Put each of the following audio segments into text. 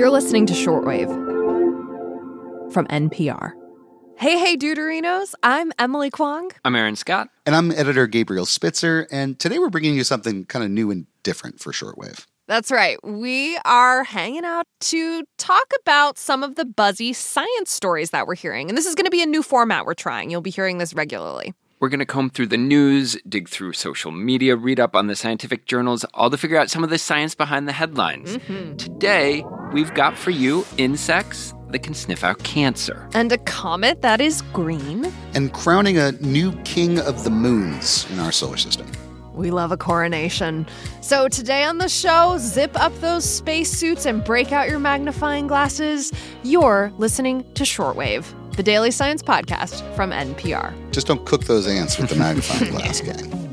You're listening to Shortwave from NPR. Hey, hey, Deuterinos. I'm Emily Kwong. I'm Aaron Scott. And I'm editor Gabriel Spitzer. And today we're bringing you something kind of new and different for Shortwave. That's right. We are hanging out to talk about some of the buzzy science stories that we're hearing. And this is going to be a new format we're trying. You'll be hearing this regularly. We're going to comb through the news, dig through social media, read up on the scientific journals, all to figure out some of the science behind the headlines. Mm-hmm. Today, we've got for you insects that can sniff out cancer. And a comet that is green. And crowning a new king of the moons in our solar system. We love a coronation. So, today on the show, zip up those spacesuits and break out your magnifying glasses. You're listening to Shortwave, the daily science podcast from NPR. Just don't cook those ants with the magnifying glass, gang.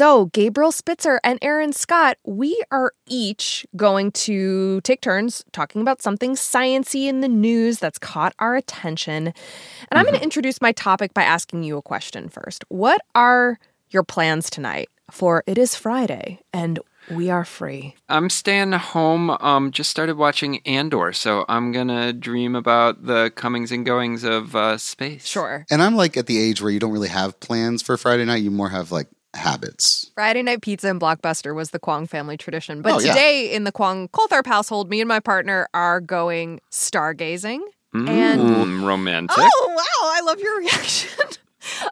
So, Gabriel Spitzer and Aaron Scott, we are each going to take turns talking about something sciency in the news that's caught our attention. And mm-hmm. I'm going to introduce my topic by asking you a question first. What are your plans tonight? For it is Friday and we are free. I'm staying home. Um, just started watching Andor, so I'm gonna dream about the comings and goings of uh, space. Sure. And I'm like at the age where you don't really have plans for Friday night. You more have like habits. Friday night pizza and Blockbuster was the Kwong family tradition. But oh, today yeah. in the Kwong Coltharp household, me and my partner are going stargazing. Mm, and romantic. Oh wow, I love your reaction.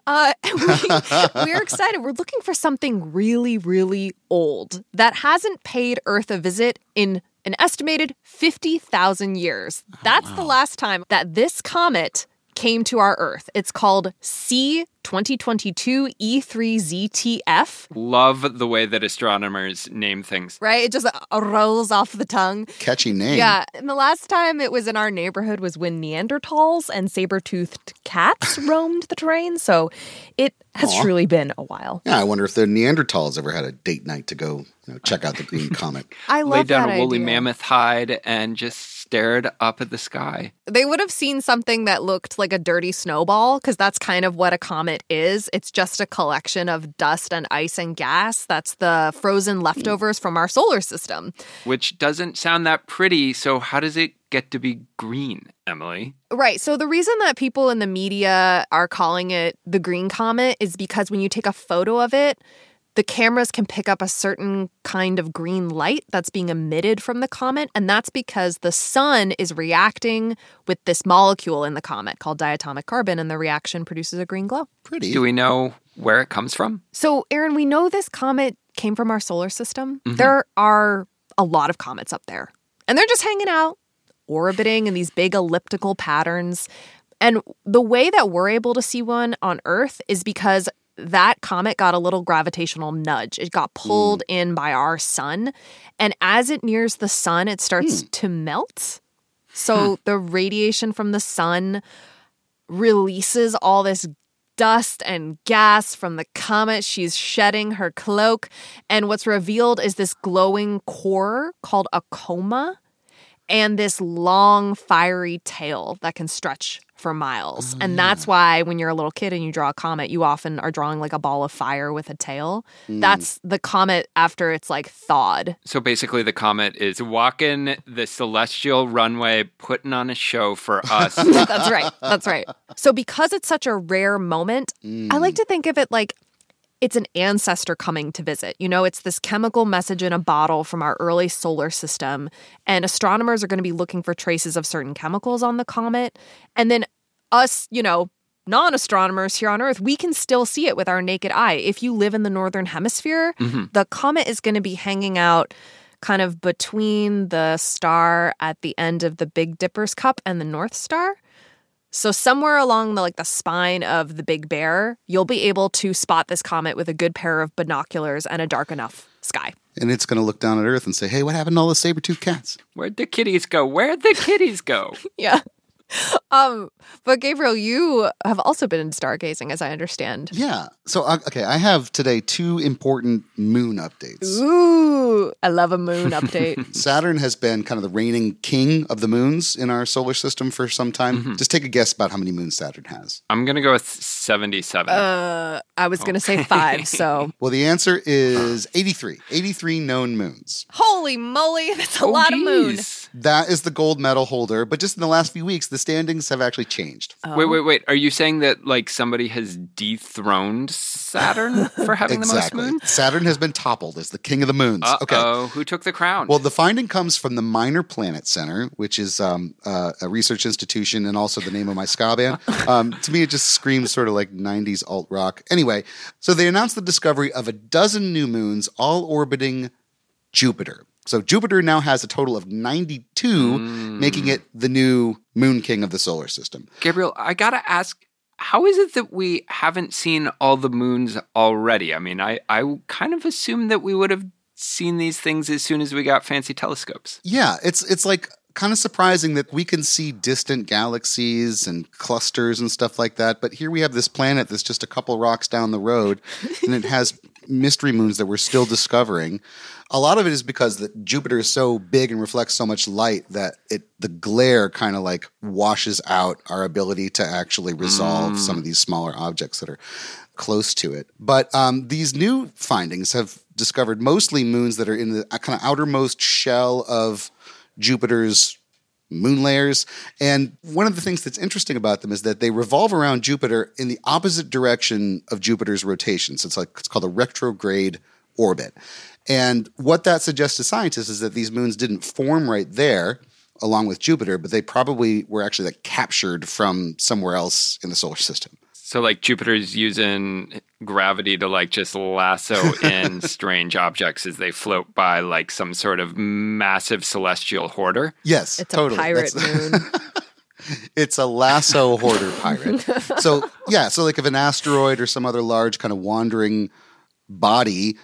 Uh, we, we're excited. We're looking for something really, really old that hasn't paid Earth a visit in an estimated 50,000 years. That's oh, wow. the last time that this comet came to our Earth. It's called C 2022 E3ZTF. Love the way that astronomers name things. Right? It just uh, rolls off the tongue. Catchy name. Yeah. And the last time it was in our neighborhood was when Neanderthals and saber toothed cats roamed the terrain. So it has Aww. truly been a while. Yeah. I wonder if the Neanderthals ever had a date night to go you know, check out the green comet. I love Lay down that a woolly idea. mammoth hide and just stared up at the sky. They would have seen something that looked like a dirty snowball because that's kind of what a comet is. It's just a collection of dust and ice and gas. That's the frozen leftovers from our solar system. Which doesn't sound that pretty. So, how does it get to be green, Emily? Right. So the reason that people in the media are calling it the green comet is because when you take a photo of it, the cameras can pick up a certain kind of green light that's being emitted from the comet. And that's because the sun is reacting with this molecule in the comet called diatomic carbon, and the reaction produces a green glow. Pretty. Do we know where it comes from? So, Aaron, we know this comet came from our solar system. Mm-hmm. There are a lot of comets up there, and they're just hanging out, orbiting in these big elliptical patterns. And the way that we're able to see one on Earth is because that comet got a little gravitational nudge. It got pulled mm. in by our sun. And as it nears the sun, it starts mm. to melt. So huh. the radiation from the sun releases all this dust and gas from the comet. She's shedding her cloak. And what's revealed is this glowing core called a coma and this long, fiery tail that can stretch for miles. Oh, and that's why when you're a little kid and you draw a comet, you often are drawing like a ball of fire with a tail. Mm. That's the comet after it's like thawed. So basically, the comet is walking the celestial runway, putting on a show for us. that's right. That's right. So because it's such a rare moment, mm. I like to think of it like it's an ancestor coming to visit. You know, it's this chemical message in a bottle from our early solar system. And astronomers are going to be looking for traces of certain chemicals on the comet. And then us, you know, non astronomers here on Earth, we can still see it with our naked eye. If you live in the northern hemisphere, mm-hmm. the comet is going to be hanging out kind of between the star at the end of the Big Dipper's cup and the North Star. So somewhere along the like the spine of the Big Bear, you'll be able to spot this comet with a good pair of binoculars and a dark enough sky. And it's going to look down at Earth and say, "Hey, what happened to all the saber-toothed cats? Where'd the kitties go? Where'd the kitties go?" yeah. Um, but Gabriel, you have also been in stargazing, as I understand. Yeah. So, uh, okay, I have today two important moon updates. Ooh, I love a moon update. Saturn has been kind of the reigning king of the moons in our solar system for some time. Just take a guess about how many moons Saturn has. I'm going to go with 77. uh, I was gonna say five, so Well, the answer is 83. 83 known moons. holy moly, that's a Oh, lot of moon. Geez. That is the gold medal holder, but just in the last few weeks, the standings have actually changed. Wait, wait, wait. Are you saying that like somebody has dethroned Saturn for having exactly. the most moons? Saturn has been toppled as the king of the moons. Uh Okay. oh. Who took the crown? Well, the finding comes from the Minor Planet Center, which is um, uh, a research institution and also the name of my ska band. Um, to me, it just screams sort of like 90s alt rock. Anyway, so they announced the discovery of a dozen new moons, all orbiting Jupiter. So Jupiter now has a total of 92, hmm. making it the new moon king of the solar system. Gabriel, I got to ask. How is it that we haven't seen all the moons already? I mean, I, I kind of assumed that we would have seen these things as soon as we got fancy telescopes. Yeah, it's it's like kind of surprising that we can see distant galaxies and clusters and stuff like that, but here we have this planet that's just a couple rocks down the road and it has mystery moons that we're still discovering. A lot of it is because that Jupiter is so big and reflects so much light that it the glare kind of like washes out our ability to actually resolve some of these smaller objects that are close to it. But um, these new findings have discovered mostly moons that are in the kind of outermost shell of Jupiter's moon layers. And one of the things that's interesting about them is that they revolve around Jupiter in the opposite direction of Jupiter's rotation. So it's like it's called a retrograde orbit. And what that suggests to scientists is that these moons didn't form right there along with Jupiter, but they probably were actually like captured from somewhere else in the solar system. So, like, Jupiter's using gravity to, like, just lasso in strange objects as they float by, like, some sort of massive celestial hoarder. Yes, It's totally. a pirate That's- moon. It's a lasso hoarder pirate. so yeah, so like if an asteroid or some other large kind of wandering body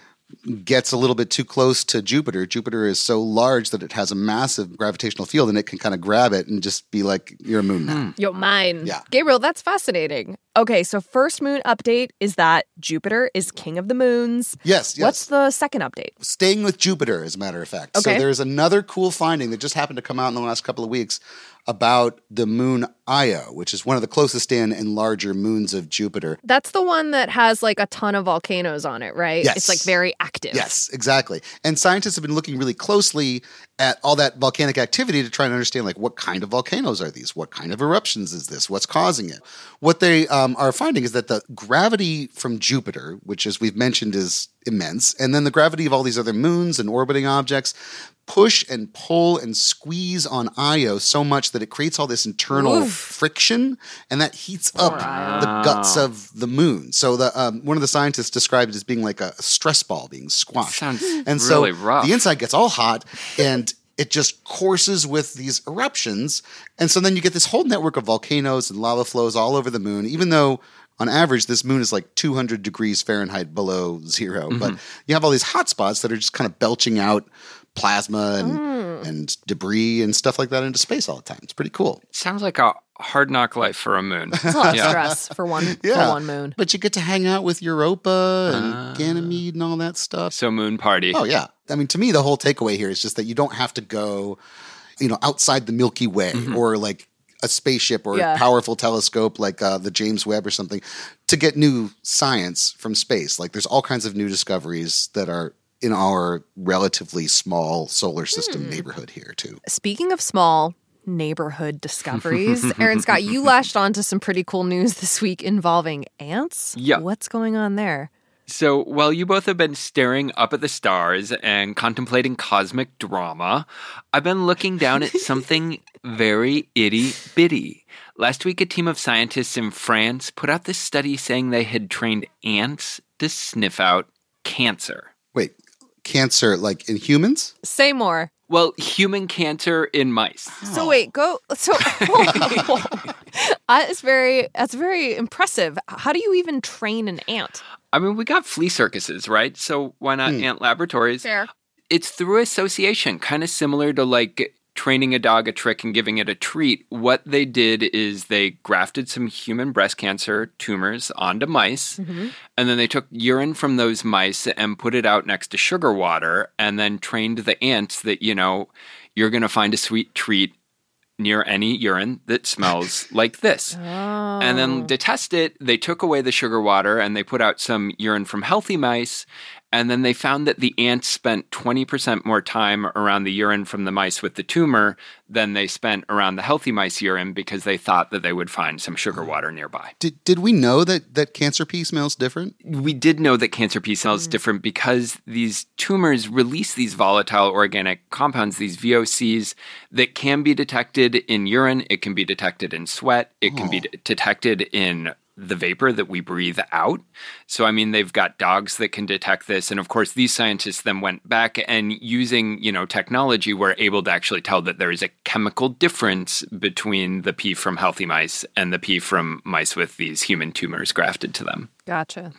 gets a little bit too close to Jupiter, Jupiter is so large that it has a massive gravitational field and it can kind of grab it and just be like, you're a moon now. Hmm. You're mine. Yeah. Gabriel, that's fascinating. Okay, so first moon update is that Jupiter is king of the moons. Yes, yes. What's the second update? Staying with Jupiter, as a matter of fact. Okay. So there's another cool finding that just happened to come out in the last couple of weeks about the moon Io, which is one of the closest in and larger moons of Jupiter. That's the one that has like a ton of volcanoes on it, right? Yes. It's like very active. Yes, exactly. And scientists have been looking really closely at all that volcanic activity to try and understand, like, what kind of volcanoes are these? What kind of eruptions is this? What's causing it? What they um, are finding is that the gravity from Jupiter, which, as we've mentioned, is immense, and then the gravity of all these other moons and orbiting objects push and pull and squeeze on Io so much that it creates all this internal Oof. friction, and that heats up the guts of the moon. So the um, one of the scientists described it as being like a stress ball being squashed. Sounds and really so rough. the inside gets all hot and it just courses with these eruptions. And so then you get this whole network of volcanoes and lava flows all over the moon, even though on average this moon is like 200 degrees Fahrenheit below 0 Mm-hmm. But you have all these hot spots that are just kind of belching out plasma and, Mm. and debris and stuff like that into space all the time. It's pretty cool. Sounds like a hard knock life for a moon. It's a lot of stress for one for one moon. But you get to hang out with Europa and Ah. Ganymede and all that stuff. So, moon party. Oh yeah. I mean, to me, the whole takeaway here is just that you don't have to go, you know, outside the Milky Way or like a spaceship or Yeah. a powerful telescope like uh, the James Webb or something to get new science from space. Like, there's all kinds of new discoveries that are in our relatively small solar system neighborhood here too. Speaking of small neighborhood discoveries, Aaron Scott, you lashed on to some pretty cool news this week involving ants. Yeah. What's going on there? So, while you both have been staring up at the stars and contemplating cosmic drama, I've been looking down at something very itty bitty. Last week, a team of scientists in France put out this study saying they had trained ants to sniff out cancer. Wait, cancer like in humans? Say more. Well, human cancer in mice. So wait, go. So it's very that's very impressive. How do you even train an ant? I mean, we got flea circuses, right? So, why not hmm. ant laboratories? Fair. it's through association, kind of similar to like training a dog a trick and giving it a treat, what they did is they grafted some human breast cancer tumors onto mice, Mm-hmm. and then they took urine from those mice and put it out next to sugar water, and then trained the ants that, you know, you're going to find a sweet treat near any urine that smells like this. And then to test it, they took away the sugar water and they put out some urine from healthy mice. And then they found that the ants spent 20% more time around the urine from the mice with the tumor than they spent around the healthy mice urine because they thought that they would find some sugar oh. water nearby. Did, did we know that, that cancer pea smells different? We did know that cancer pea cells is mm. different because these tumors release these volatile organic compounds, these VOCs, that can be detected in urine, it can be detected in sweat, it can be oh. de- detected in the vapor that we breathe out. So, I mean, they've got dogs that can detect this. And of course, these scientists then went back and using, you know, technology were able to actually tell that there is a chemical difference between the pee from healthy mice and the pee from mice with these human tumors grafted to them. Gotcha.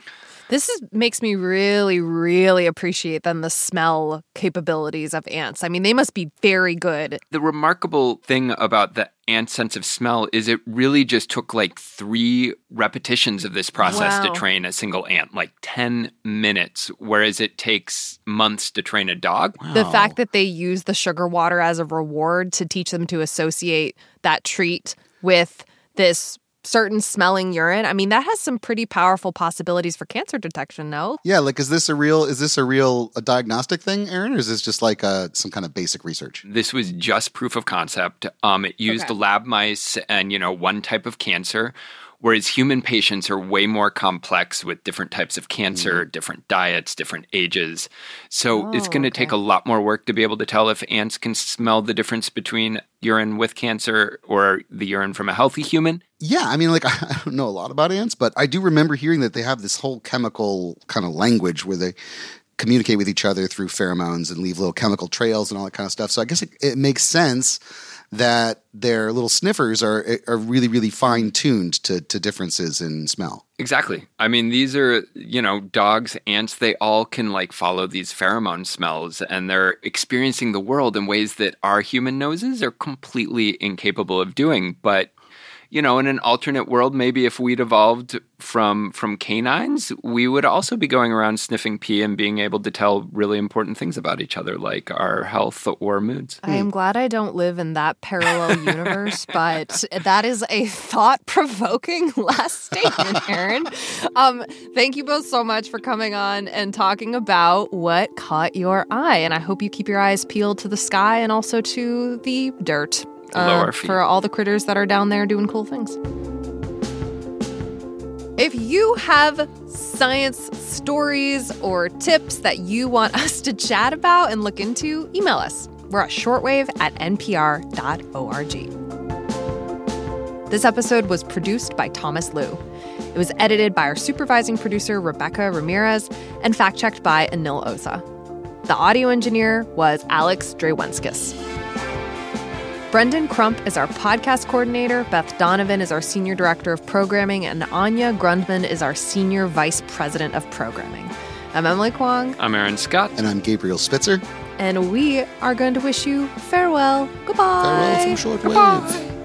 This is makes me really, really appreciate then the smell capabilities of ants. I mean, they must be very good. The remarkable thing about the ant sense of smell is it really just took like three repetitions of this process Wow. to train a single ant, like 10 minutes, whereas it takes months to train a dog. The fact that they use the sugar water as a reward to teach them to associate that treat with this certain smelling urine. I mean, that has some pretty powerful possibilities for cancer detection, no? Yeah, like is this a real is this a real a diagnostic thing, Aaron, or is this just like uh some kind of basic research? This was just proof of concept. Um, it used Okay. lab mice and, you know, one type of cancer, whereas human patients are way more complex with different types of cancer, mm-hmm. different diets, different ages. So it's Oh, going to okay. take a lot more work to be able to tell if ants can smell the difference between urine with cancer or the urine from a healthy human. Yeah, I mean, like I don't know a lot about ants, but I do remember hearing that they have this whole chemical kind of language where they communicate with each other through pheromones and leave little chemical trails and all that kind of stuff. So I guess it, it makes sense that their little sniffers are are really really fine tuned to to differences in smell. Exactly. I mean, these are, you know, dogs, ants, they all can like follow these pheromone smells and they're experiencing the world in ways that our human noses are completely incapable of doing. But, you know, in an alternate world, maybe if we'd evolved from from canines, we would also be going around sniffing pee and being able to tell really important things about each other, like our health or moods. I am glad I don't live in that parallel universe, but that is a thought provoking last statement, Aaron. Um, thank you both so much for coming on and talking about what caught your eye. And I hope you keep your eyes peeled to the sky and also to the dirt uh, our feet. for all the critters that are down there doing cool things. If you have science stories or tips that you want us to chat about and look into, email us. We're at shortwave at npr.org. This episode was produced by Thomas Liu. It was edited by our supervising producer, Rebecca Ramirez, and fact checked by Anil Oza. The audio engineer was Alex Drewenskis. Brendan Crump is our podcast coordinator, Beth Donovan is our senior director of programming, and Anya Grundmann is our senior vice president of programming. I'm Emily Kwong, I'm Aaron Scott. And I'm Gabriel Spitzer. and we are going to wish you farewell. Goodbye. Farewell from shortwave. Goodbye.